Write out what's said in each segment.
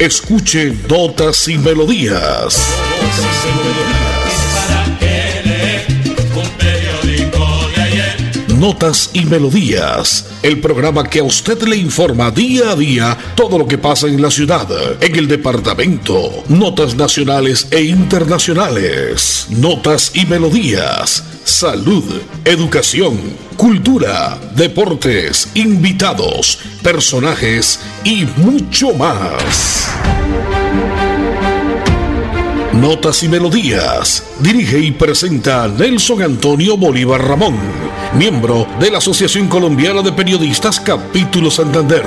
Escuche Notas y Melodías. Notas y Melodías, el programa que a usted le informa día a día todo lo que pasa en la ciudad, en el departamento, notas nacionales e internacionales, notas y melodías, salud, educación, cultura, deportes, invitados, personajes y mucho más. Notas y Melodías. Dirige y presenta Nelson Antonio Bolívar Ramón, miembro de la Asociación Colombiana de Periodistas Capítulo Santander.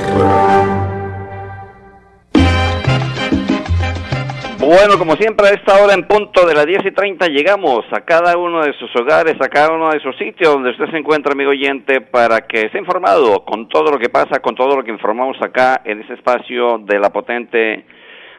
Bueno, como siempre a esta hora en punto de las 10 y 30 llegamos a cada uno de sus hogares, a cada uno de sus sitios donde usted se encuentra, amigo oyente, para que esté informado con todo lo que pasa, con todo lo que informamos acá en este espacio de la potente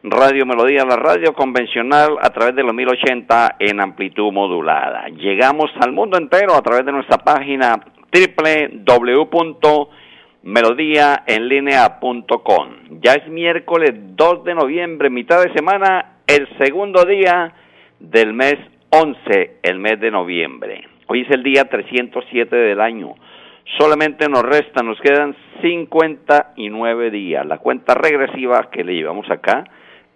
Radio Melodía, la radio convencional a través de los 1080 en amplitud modulada. Llegamos al mundo entero a través de nuestra página www.melodiaenlinea.com. Ya es miércoles 2 de noviembre, mitad de semana, el segundo día del mes 11, el mes de noviembre. Hoy es el día 307 del año. Solamente nos restan, nos quedan 59 días. La cuenta regresiva que le llevamos acá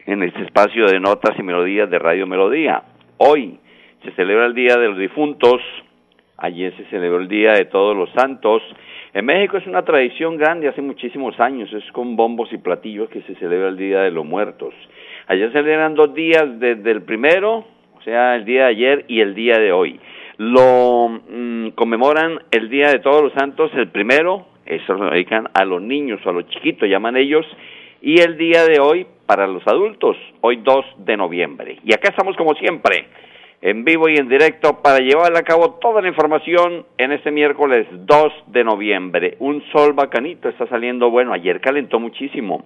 en este espacio de notas y melodías de Radio Melodía. Hoy se celebra el Día de los Difuntos, ayer se celebró el Día de Todos los Santos. En México es una tradición grande, hace muchísimos años, es con bombos y platillos que se celebra el Día de los Muertos. Ayer celebran dos días desde el primero, o sea, el día de ayer y el día de hoy. Lo mm, conmemoran el Día de Todos los Santos, el primero, eso lo dedican a los niños o a los chiquitos, llaman ellos, y el día de hoy para los adultos, hoy 2 de noviembre. Y acá estamos como siempre, en vivo y en directo, para llevar a cabo toda la información en este miércoles 2 de noviembre. Un sol bacanito está saliendo, bueno, ayer calentó muchísimo.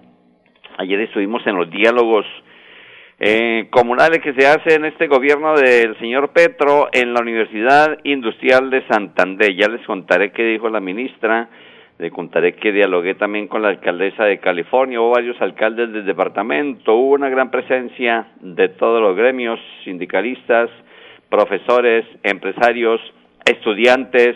Ayer estuvimos en los diálogos eh, comunales que se hacen en este gobierno del señor Petro en la Universidad Industrial de Santander. Ya les contaré qué dijo la ministra le contaré que dialogué también con la alcaldesa de California, hubo varios alcaldes del departamento, hubo una gran presencia de todos los gremios, sindicalistas, profesores, empresarios, estudiantes,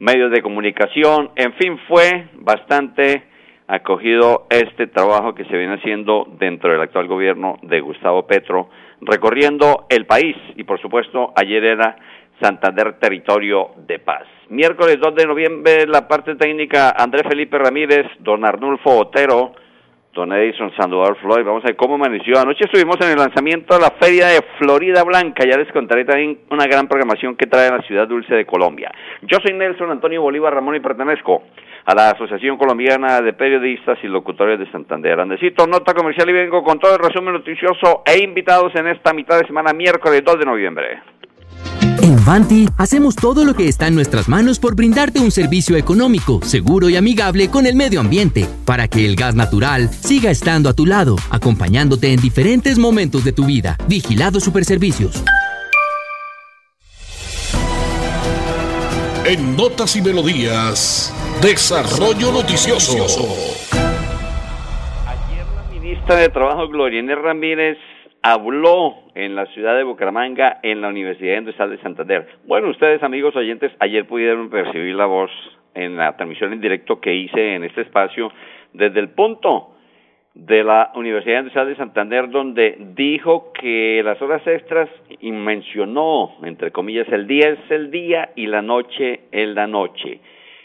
medios de comunicación, en fin, fue bastante acogido este trabajo que se viene haciendo dentro del actual gobierno de Gustavo Petro, recorriendo el país. Y por supuesto ayer era Santander Territorio de Paz. Miércoles 2 de noviembre, la parte técnica Andrés Felipe Ramírez, don Arnulfo Otero, don Edison Sandoval Floyd. Vamos a ver cómo amaneció. Anoche estuvimos en el lanzamiento de la Feria de Florida Blanca. Ya les contaré también una gran programación que trae la ciudad dulce de Colombia. Yo soy Nelson Antonio Bolívar Ramón y pertenezco a la Asociación Colombiana de Periodistas y Locutores de Santander. Andesito, nota comercial y vengo con todo el resumen noticioso e invitados en esta mitad de semana, miércoles 2 de noviembre. En Vanti hacemos todo lo que está en nuestras manos por brindarte un servicio económico, seguro y amigable con el medio ambiente, para que el gas natural siga estando a tu lado, acompañándote en diferentes momentos de tu vida. Vigilado Superservicios. En Notas y Melodías, Desarrollo Noticioso. Ayer la ministra de Trabajo, Gloria Inés Ramírez, habló en la ciudad de Bucaramanga en la Universidad Industrial de Santander. Bueno, ustedes amigos oyentes, ayer pudieron percibir la voz en la transmisión en directo que hice en este espacio desde el punto de la Universidad Industrial de Santander donde dijo que las horas extras y mencionó, entre comillas, el día es el día y la noche es la noche.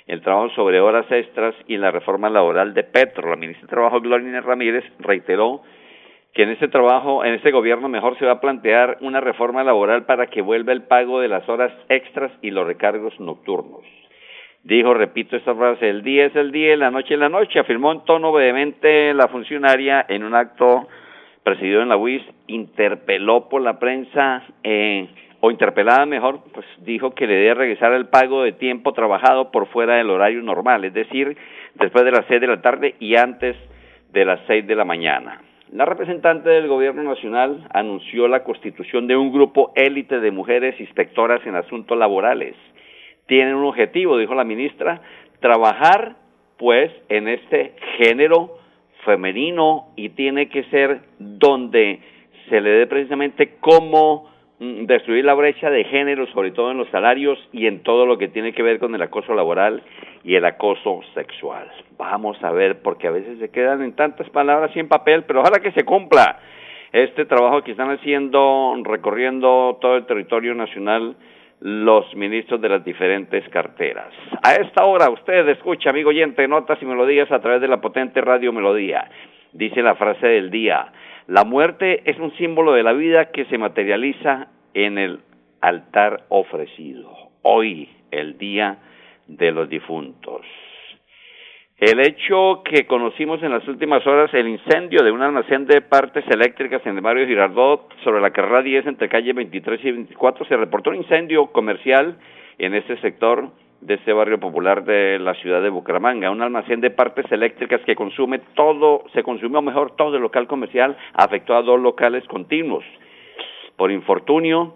El trabajo sobre horas extras y la reforma laboral de Petro. La ministra de Trabajo, Gloria Ramírez, reiteró que en este trabajo, en este gobierno mejor se va a plantear una reforma laboral para que vuelva el pago de las horas extras y los recargos nocturnos. Dijo, repito esta frase, el día es el día la noche es la noche, afirmó en tono vehemente la funcionaria en un acto presidido en la UIS, interpeló por la prensa, eh, o interpelada mejor, pues dijo que le debe regresar el pago de tiempo trabajado por fuera del horario normal, es decir, después de las seis de la tarde y antes de las seis de la mañana. La representante del Gobierno Nacional anunció la constitución de un grupo élite de mujeres inspectoras en asuntos laborales. Tienen un objetivo, dijo la ministra, trabajar pues en este género femenino y tiene que ser donde se le dé precisamente cómo mm, destruir la brecha de género, sobre todo en los salarios y en todo lo que tiene que ver con el acoso laboral y el acoso sexual. Vamos a ver, porque a veces se quedan en tantas palabras y en papel, pero ojalá que se cumpla este trabajo que están haciendo, recorriendo todo el territorio nacional los ministros de las diferentes carteras. A esta hora usted escucha, amigo oyente, notas y melodías a través de la potente radio Melodía. Dice la frase del día, la muerte es un símbolo de la vida que se materializa en el altar ofrecido. Hoy, el día de los difuntos. El hecho que conocimos en las últimas horas, el incendio de un almacén de partes eléctricas en el barrio Girardot, sobre la carrera 10 entre calle 23 y 24, se reportó un incendio comercial en este sector de este barrio popular de la ciudad de Bucaramanga, un almacén de partes eléctricas que consume todo, se consumió mejor todo el local comercial, afectó a dos locales continuos. Por infortunio,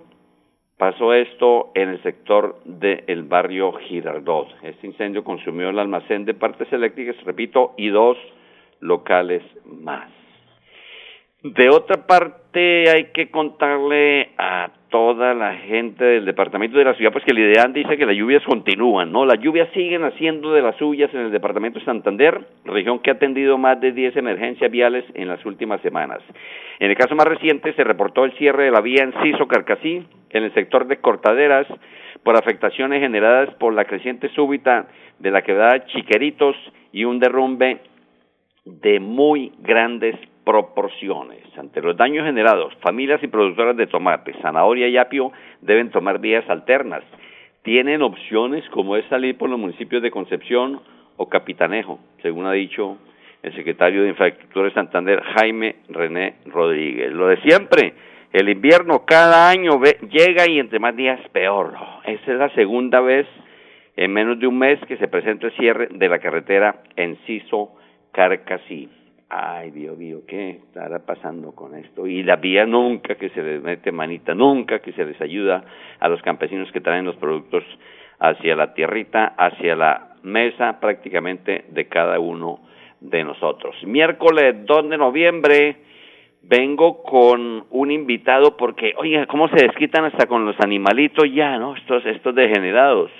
Pasó esto en el sector del barrio Girardot. Este incendio consumió el almacén de partes eléctricas, repito, y dos locales más. De otra parte, hay que contarle a toda la gente del departamento de la ciudad, pues que el IDEAN dice que las lluvias continúan, ¿no? Las lluvias siguen haciendo de las suyas en el departamento de Santander, región que ha atendido más de 10 emergencias viales en las últimas semanas. En el caso más reciente se reportó el cierre de la vía Enciso-Carcasí en el sector de Cortaderas por afectaciones generadas por la creciente súbita de la quebrada Chiqueritos y un derrumbe de muy grandes proporciones. Ante los daños generados, familias y productoras de tomate, zanahoria y apio deben tomar vías alternas. Tienen opciones como es salir por los municipios de Concepción o Capitanejo, según ha dicho el secretario de Infraestructura de Santander, Jaime René Rodríguez. Lo de siempre, el invierno cada año llega y entre más días peor. Esa es la segunda vez en menos de un mes que se presenta el cierre de la carretera Enciso Carcasí. Ay, Dios mío, ¿qué estará pasando con esto? Y la vía nunca que se les mete manita, nunca que se les ayuda a los campesinos que traen los productos hacia la tierrita, hacia la mesa prácticamente de cada uno de nosotros. Miércoles 2 de noviembre vengo con un invitado porque, oiga, cómo se desquitan hasta con los animalitos ya, ¿no? Estos, estos degenerados.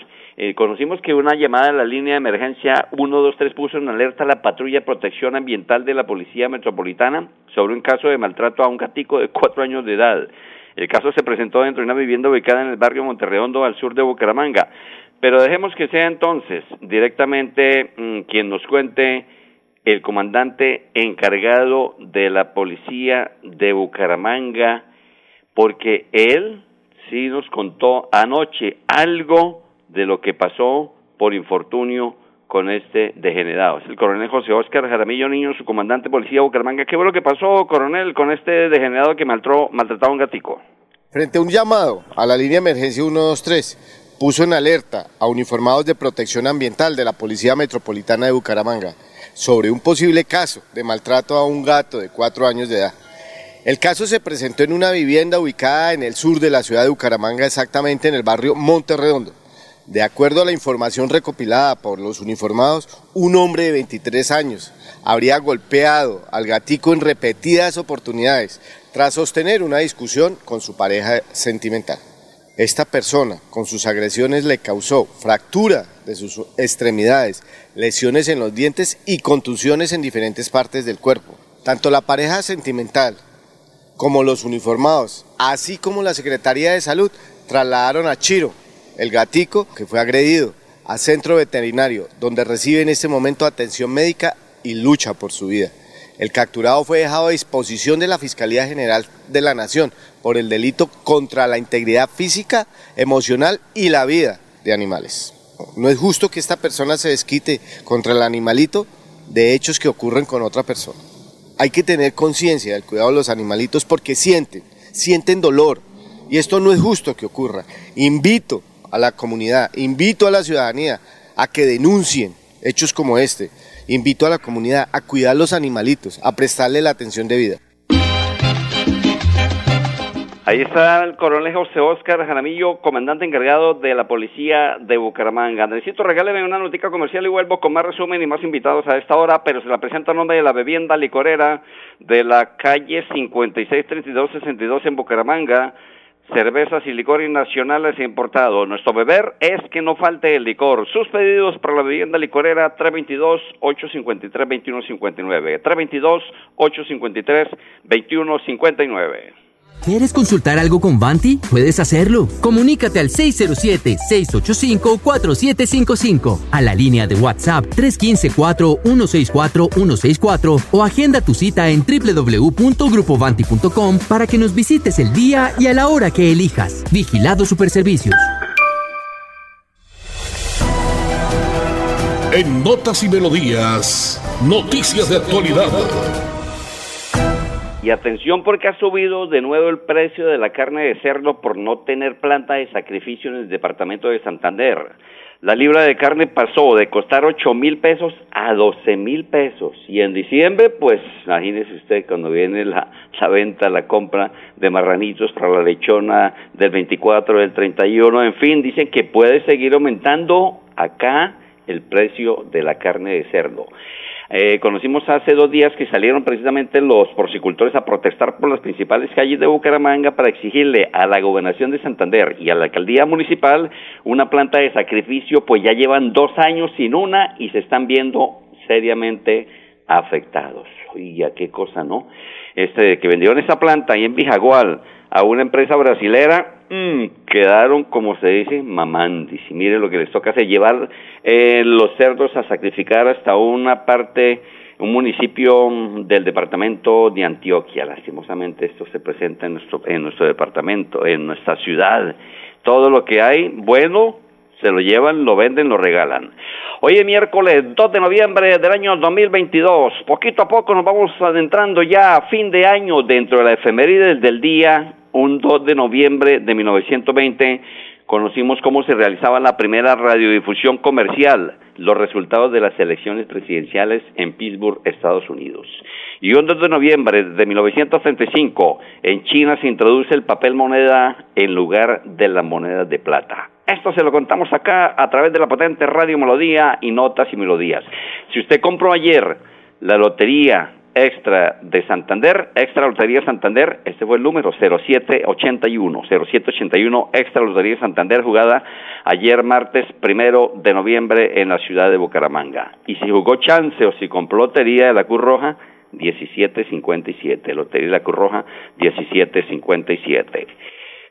Eh, conocimos que una llamada a la línea de emergencia 123 puso en alerta a la patrulla de protección ambiental de la Policía Metropolitana sobre un caso de maltrato a un gatico de cuatro años de edad. El caso se presentó dentro de una vivienda ubicada en el barrio Monterredondo, al sur de Bucaramanga. Pero dejemos que sea entonces directamente mm, quien nos cuente el comandante encargado de la policía de Bucaramanga, porque él sí nos contó anoche algo de lo que pasó por infortunio con este degenerado. Es el coronel José Oscar Jaramillo Niño, su comandante policía Bucaramanga. ¿Qué fue lo que pasó, coronel, con este degenerado que maltrataba a un gatico? Frente a un llamado a la línea de emergencia 123, puso en alerta a uniformados de protección ambiental de la Policía Metropolitana de Bucaramanga sobre un posible caso de maltrato a un gato de cuatro años de edad. El caso se presentó en una vivienda ubicada en el sur de la ciudad de Bucaramanga, exactamente en el barrio Monte Redondo. De acuerdo a la información recopilada por los uniformados, un hombre de 23 años habría golpeado al gatico en repetidas oportunidades tras sostener una discusión con su pareja sentimental. Esta persona con sus agresiones le causó fractura de sus extremidades, lesiones en los dientes y contusiones en diferentes partes del cuerpo. Tanto la pareja sentimental como los uniformados, así como la Secretaría de Salud, trasladaron a Chiro, el gatico que fue agredido a centro veterinario, donde recibe en este momento atención médica y lucha por su vida. El capturado fue dejado a disposición de la Fiscalía General de la Nación por el delito contra la integridad física, emocional y la vida de animales. No es justo que esta persona se desquite contra el animalito de hechos que ocurren con otra persona. Hay que tener conciencia del cuidado de los animalitos porque sienten, sienten dolor. Y esto no es justo que ocurra. Invito a la comunidad, invito a la ciudadanía a que denuncien hechos como este. Invito a la comunidad a cuidar los animalitos, a prestarle la atención debida. Ahí está el coronel José Oscar Jaramillo, comandante encargado de la policía de Bucaramanga. Necesito regáleme una noticia comercial y vuelvo con más resumen y más invitados a esta hora, pero se la presenta a nombre de la bebienda licorera de la calle 563262 en Bucaramanga. Cervezas y licores nacionales importados. Nuestro beber es que no falte el licor. Sus pedidos para la bebienda licorera 322-853-2159. 322-853-2159. ¿Quieres consultar algo con Vanti? Puedes hacerlo. Comunícate al 607-685-4755, a la línea de WhatsApp 315-4164-164 o agenda tu cita en www.grupovanti.com para que nos visites el día y a la hora que elijas. Vigilado Superservicios. En Notas y Melodías, noticias de actualidad. Y atención porque ha subido de nuevo el precio de la carne de cerdo por no tener planta de sacrificio en el departamento de Santander. La libra de carne pasó de costar 8 mil pesos a 12 mil pesos. Y en diciembre, pues imagínese usted cuando viene la, la venta, la compra de marranitos para la lechona del 24, del 31, en fin, dicen que puede seguir aumentando acá el precio de la carne de cerdo. Eh, conocimos hace dos días que salieron precisamente los porcicultores a protestar por las principales calles de Bucaramanga para exigirle a la gobernación de Santander y a la alcaldía municipal una planta de sacrificio, pues ya llevan dos años sin una y se están viendo seriamente afectados. Oiga, qué cosa, ¿no? Este, que vendieron esa planta ahí en Bijagual a una empresa brasilera, mmm, quedaron, como se dice, mamandis. Y mire lo que les toca hacer, llevar eh, los cerdos a sacrificar hasta una parte, un municipio del departamento de Antioquia. Lastimosamente esto se presenta en nuestro, en nuestro departamento, en nuestra ciudad. Todo lo que hay, bueno, se lo llevan, lo venden, lo regalan. Hoy es miércoles 2 de noviembre del año 2022. Poquito a poco nos vamos adentrando ya a fin de año dentro de la efemérides del día un 2 de noviembre de 1920 conocimos cómo se realizaba la primera radiodifusión comercial, los resultados de las elecciones presidenciales en Pittsburgh, Estados Unidos. Y un 2 de noviembre de 1935, en China se introduce el papel moneda en lugar de la moneda de plata. Esto se lo contamos acá a través de la potente Radio Melodía y Notas y Melodías. Si usted compró ayer la lotería Extra de Santander, Extra Lotería Santander, este fue el número 0781, 0781 Extra Lotería Santander jugada ayer martes primero de noviembre en la ciudad de Bucaramanga. Y si jugó chance o si compró Lotería de la Cruz Roja, 1757, Lotería de la Cruz Roja, 1757.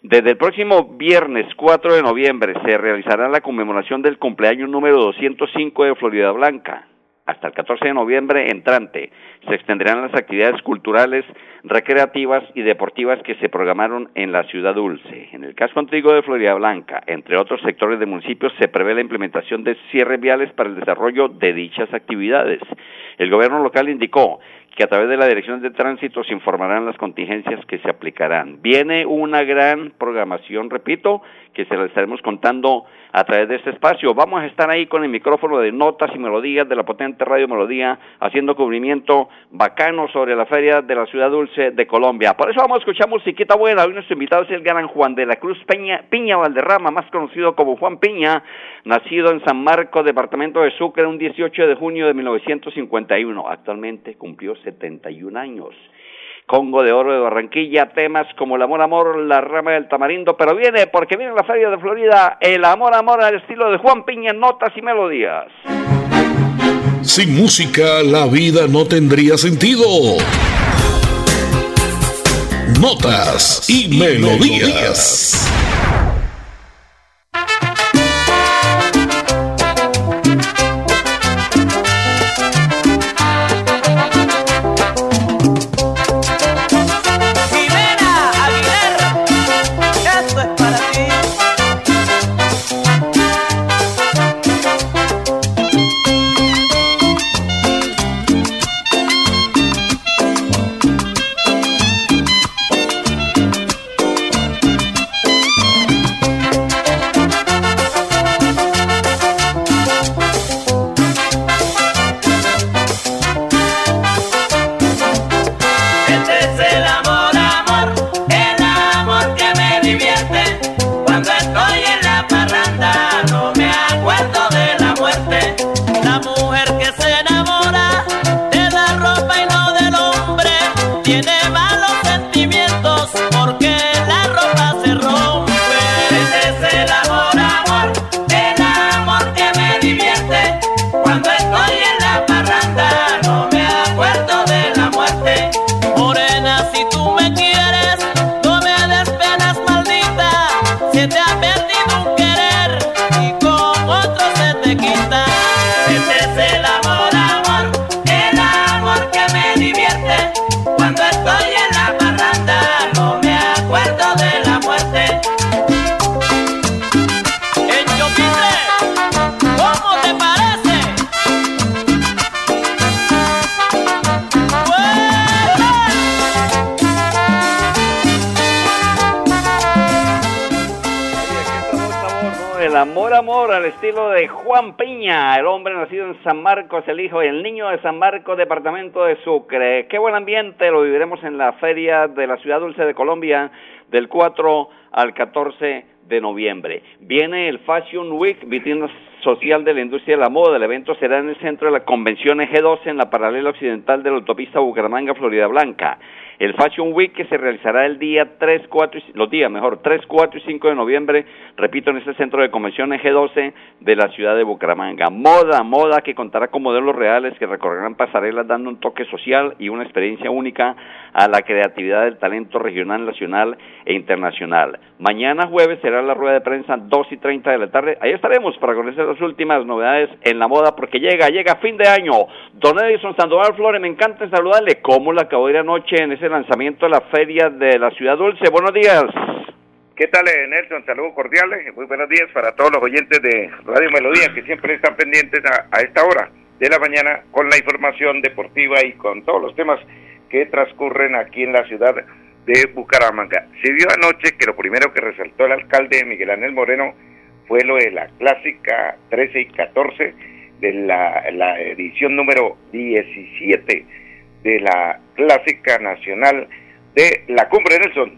Desde el próximo viernes 4 de noviembre se realizará la conmemoración del cumpleaños número 205 de Florida Blanca hasta el 14 de noviembre entrante se extenderán las actividades culturales, recreativas y deportivas que se programaron en la Ciudad Dulce. En el caso antiguo de Florida Blanca, entre otros sectores de municipios, se prevé la implementación de cierres viales para el desarrollo de dichas actividades. El gobierno local indicó que a través de la Dirección de Tránsito se informarán las contingencias que se aplicarán. Viene una gran programación, repito, que se la estaremos contando a través de este espacio. Vamos a estar ahí con el micrófono de notas y melodías de la potente Radio Melodía, haciendo cubrimiento bacano sobre la feria de la Ciudad Dulce de Colombia. Por eso vamos a escuchar musiquita buena. Hoy nuestro invitado es el gran Juan de la Cruz Peña, Piña Valderrama, más conocido como Juan Piña, nacido en San Marcos, departamento de Sucre, un 18 de junio de 1951. Actualmente cumplió 71 años. Congo de Oro de Barranquilla, temas como el amor, amor, la rama del tamarindo, pero viene porque viene la feria de Florida, el amor, amor al estilo de Juan Piña, notas y melodías. Sin música la vida no tendría sentido. Notas y, melodías. tiene amor, amor, al estilo de Juan Piña, el hombre nacido en San Marcos, el hijo y el niño de San Marcos, departamento de Sucre. Qué buen ambiente, lo viviremos en la feria de la Ciudad Dulce de Colombia del 4 al 14 de noviembre. Viene el Fashion Week, vitrina social de la industria de la moda. El evento será en el centro de la convención G12 en la paralela occidental de la autopista Bucaramanga, Florida Blanca. El Fashion Week que se realizará el día 3, 4 y, los días, mejor, 3, 4 y 5 de noviembre, repito, en ese centro de convenciones G12 de la ciudad de Bucaramanga. Moda, moda que contará con modelos reales que recorrerán pasarelas dando un toque social y una experiencia única a la creatividad del talento regional, nacional e internacional. Mañana jueves será la rueda de prensa 2 y 30 de la tarde. Ahí estaremos para conocer las últimas novedades en la moda porque llega, llega fin de año. Don Edison Sandoval Flores, me encanta saludarle. ¿Cómo la acabó de ir anoche en ese lanzamiento de la feria de la Ciudad Dulce. Buenos días. ¿Qué tal, eh, Nelson? Saludos cordiales. Muy buenos días para todos los oyentes de Radio Melodía que siempre están pendientes a, esta hora de la mañana con la información deportiva y con todos los temas que transcurren aquí en la ciudad de Bucaramanga. Se vio anoche que lo primero que resaltó el alcalde Miguel Ángel Moreno fue lo de la clásica 13 y 14 de la, la edición número 17 de la Clásica Nacional de la Cumbre Nelson.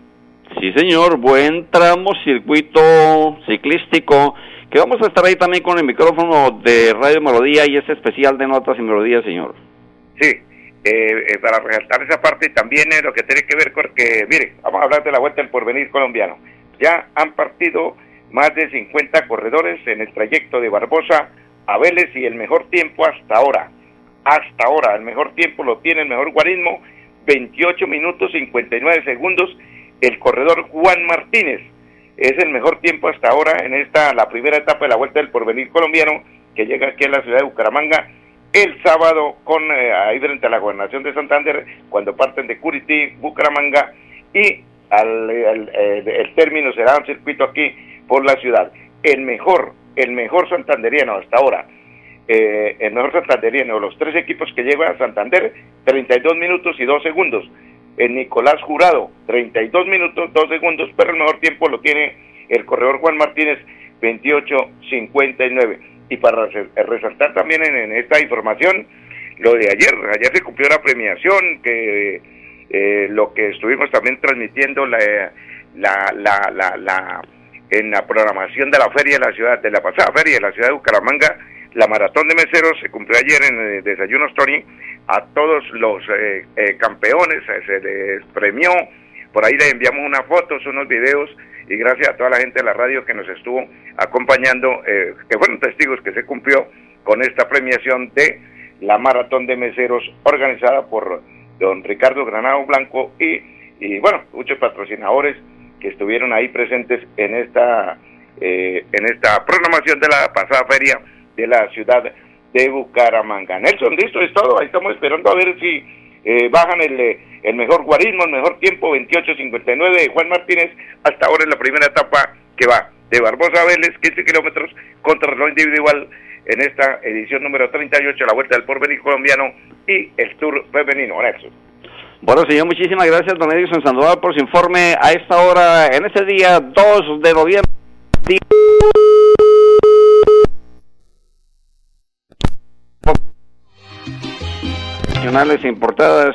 Sí, señor, buen tramo circuito ciclístico, que vamos a estar ahí también con el micrófono de Radio Melodía y ese especial de notas y melodías, señor. Sí, eh, eh, para resaltar esa parte también es lo que tiene que ver con que, mire, vamos a hablar de la Vuelta del Porvenir colombiano. Ya han partido más de 50 corredores en el trayecto de Barbosa a Vélez y el mejor tiempo hasta ahora hasta ahora. El mejor tiempo lo tiene el mejor guarismo, 28 minutos 59 segundos. El corredor Juan Martínez es el mejor tiempo hasta ahora en esta, la primera etapa de la Vuelta del Porvenir colombiano, que llega aquí a la ciudad de Bucaramanga el sábado con eh, ahí frente a la gobernación de Santander, cuando parten de Curití, Bucaramanga, y al, el término será un circuito aquí por la ciudad. El mejor, el mejor santanderiano hasta ahora eh, el mejor santanderiano, los tres equipos que lleva a Santander, 32 minutos y 2 segundos. El Nicolás Jurado, 32 minutos, 2 segundos, pero el mejor tiempo lo tiene el corredor Juan Martínez, 28.59. Y para resaltar también en, esta información, lo de ayer, ayer se cumplió la premiación, que eh, lo que estuvimos también transmitiendo la, la, la, la, en la programación de la feria de la ciudad, de la pasada feria de la ciudad de Bucaramanga, la maratón de meseros se cumplió ayer en el Desayuno Story. A todos los eh, eh, campeones eh, se les premió. Por ahí les enviamos unas fotos, unos videos y gracias a toda la gente de la radio que nos estuvo acompañando, que fueron testigos que se cumplió con esta premiación de la maratón de meseros organizada por don Ricardo Granado Blanco y, y bueno, muchos patrocinadores que estuvieron ahí presentes en esta, en esta programación de la pasada feria de la ciudad de Bucaramanga. Nelson, listo, es todo. Ahí estamos esperando a ver si eh, bajan el, eh, el mejor guarismo, el mejor tiempo, 28.59 de Juan Martínez, hasta ahora en la primera etapa que va de Barbosa Vélez, 15 kilómetros, contra reloj individual en esta edición número 38, la Vuelta del Porvenir Colombiano y el Tour Femenino. Nelson. Bueno, señor, muchísimas gracias, don Edison Sandoval, por su informe a esta hora, en este día 2 de noviembre. Nacionales importadas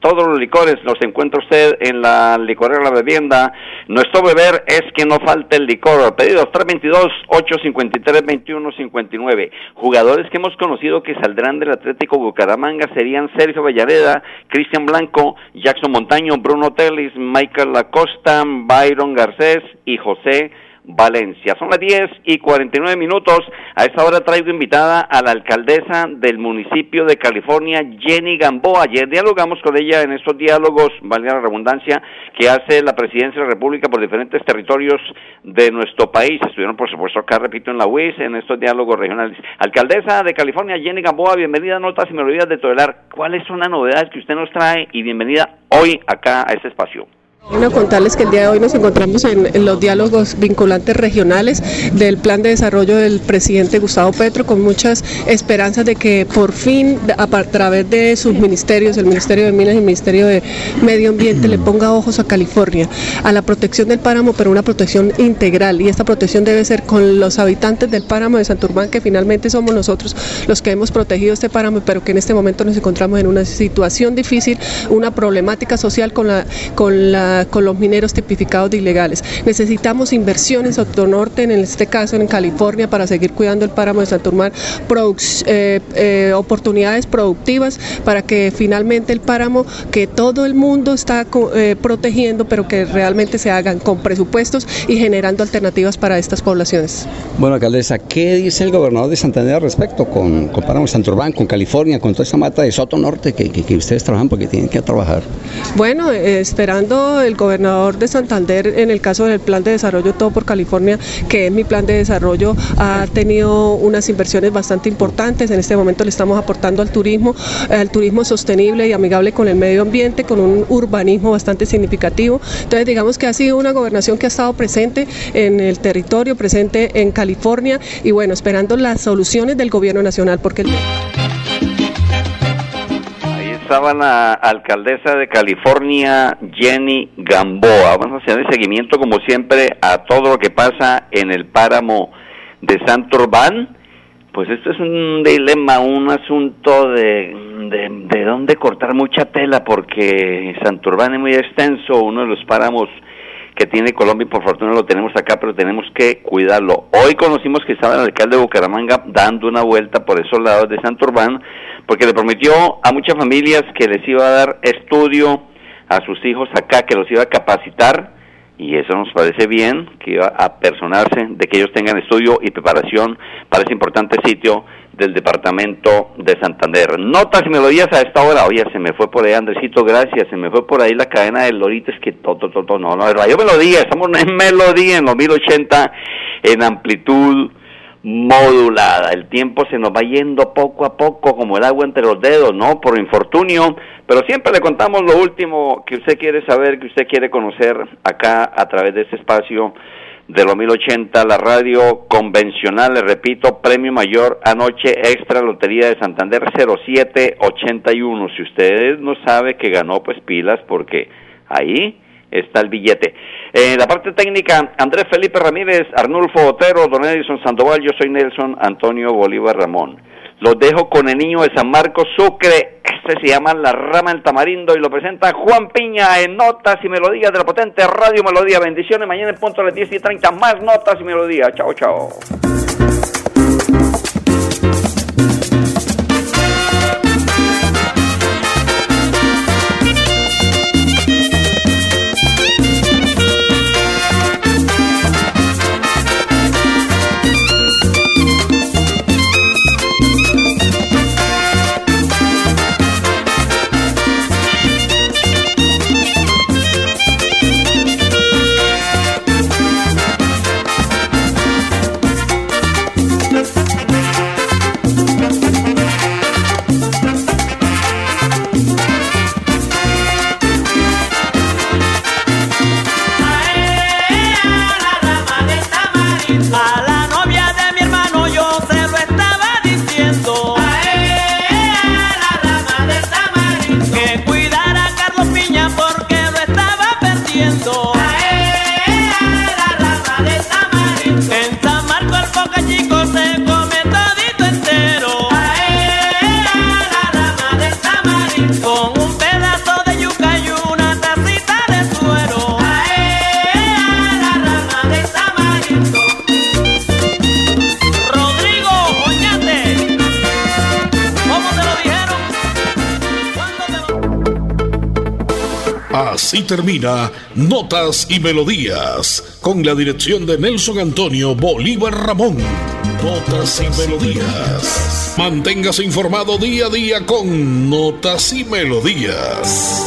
todos los licores los encuentra usted en la licorera La Bebienda. Nuestro beber es que no falte el licor. Pedidos 322-853-2159. Jugadores que hemos conocido que saldrán del Atlético Bucaramanga serían Sergio Vallareda, Cristian Blanco, Jackson Montaño, Bruno Telis, Michael Acosta, Byron Garcés y José Valencia. Son las 10 y 49 minutos. A esta hora traigo invitada a la alcaldesa del municipio de California, Jenny Gamboa. Ayer dialogamos con ella en estos diálogos, valga la redundancia, que hace la presidencia de la República por diferentes territorios de nuestro país. Estuvieron, por supuesto, acá, repito, en la UIS, en estos diálogos regionales. Alcaldesa de California, Jenny Gamboa, bienvenida a Notas y Melodías de Todelar. ¿Cuál es una novedad que usted nos trae? Y bienvenida hoy acá a este espacio. Quiero contarles que el día de hoy nos encontramos en, los diálogos vinculantes regionales del plan de desarrollo del presidente Gustavo Petro con muchas esperanzas de que por fin a, través de sus ministerios, el Ministerio de Minas y el Ministerio de Medio Ambiente, le ponga ojos a California, a la protección del páramo, pero una protección integral. Y esta protección debe ser con los habitantes del páramo de Santurbán, que finalmente somos nosotros los que hemos protegido este páramo, pero que en este momento nos encontramos en una situación difícil, una problemática social con la, con la con los mineros tipificados de ilegales. Necesitamos inversiones autonorte, en este caso en California, para seguir cuidando el páramo de Santurmán, eh, eh, oportunidades productivas para que finalmente el páramo que todo el mundo está eh, protegiendo, pero que realmente se hagan con presupuestos y generando alternativas para estas poblaciones. Bueno, alcaldesa, ¿qué dice el gobernador de Santander al respecto con, con Páramo de Santurbán, con California, con toda esa mata de Soto Norte que, que ustedes trabajan porque tienen que trabajar? Bueno, esperando el gobernador de Santander en el caso del plan de desarrollo Todo por California, que es mi plan de desarrollo, ha tenido unas inversiones bastante importantes. En este momento le estamos aportando al turismo, al turismo sostenible y amigable con el medio ambiente, con un urbanismo bastante significativo. Entonces digamos que ha sido una gobernación que ha estado presente en el territorio, presente en California y bueno, esperando las soluciones del gobierno nacional, porque estaba la alcaldesa de California, Jenny Gamboa. Vamos a hacer seguimiento, como siempre, a todo lo que pasa en el páramo de Santurbán. Pues esto es un dilema, un asunto de, de, de dónde cortar mucha tela, porque Santurbán es muy extenso, uno de los páramos que tiene Colombia y por fortuna lo tenemos acá, pero tenemos que cuidarlo. Hoy conocimos que estaba el alcalde de Bucaramanga dando una vuelta por esos lados de Santurbán porque le prometió a muchas familias que les iba a dar estudio a sus hijos acá, que los iba a capacitar, y eso nos parece bien, que iba a personarse de que ellos tengan estudio y preparación para ese importante sitio del departamento de Santander. Notas y melodías a esta hora. Oye, se me fue por ahí, Andresito, gracias. Se me fue por ahí la cadena de Lorites que todo, todo, todo. No, no, radio melodía. Estamos en melodía en los 1080 en amplitud modulada. El tiempo se nos va yendo poco a poco como el agua entre los dedos, ¿no? Por infortunio, pero siempre le contamos lo último que usted quiere saber, que usted quiere conocer acá a través de este espacio de los 1080, la radio convencional, le repito, premio mayor anoche extra Lotería de Santander 0781. Si usted no sabe que ganó, pues pilas porque ahí está el billete. La parte técnica, Andrés Felipe Ramírez, Arnulfo Otero, Don Edison Sandoval, yo soy Nelson Antonio Bolívar Ramón. Los dejo con el niño de San Marcos Sucre, este se llama La Rama del Tamarindo y lo presenta Juan Piña en Notas y Melodías de la potente Radio Melodía. Bendiciones, mañana en punto a las 10 y 30, más Notas y Melodías. Chao, chao. Así termina Notas y Melodías, con la dirección de Nelson Antonio Bolívar Ramón. Notas y Melodías. Manténgase informado día a día con Notas y Melodías.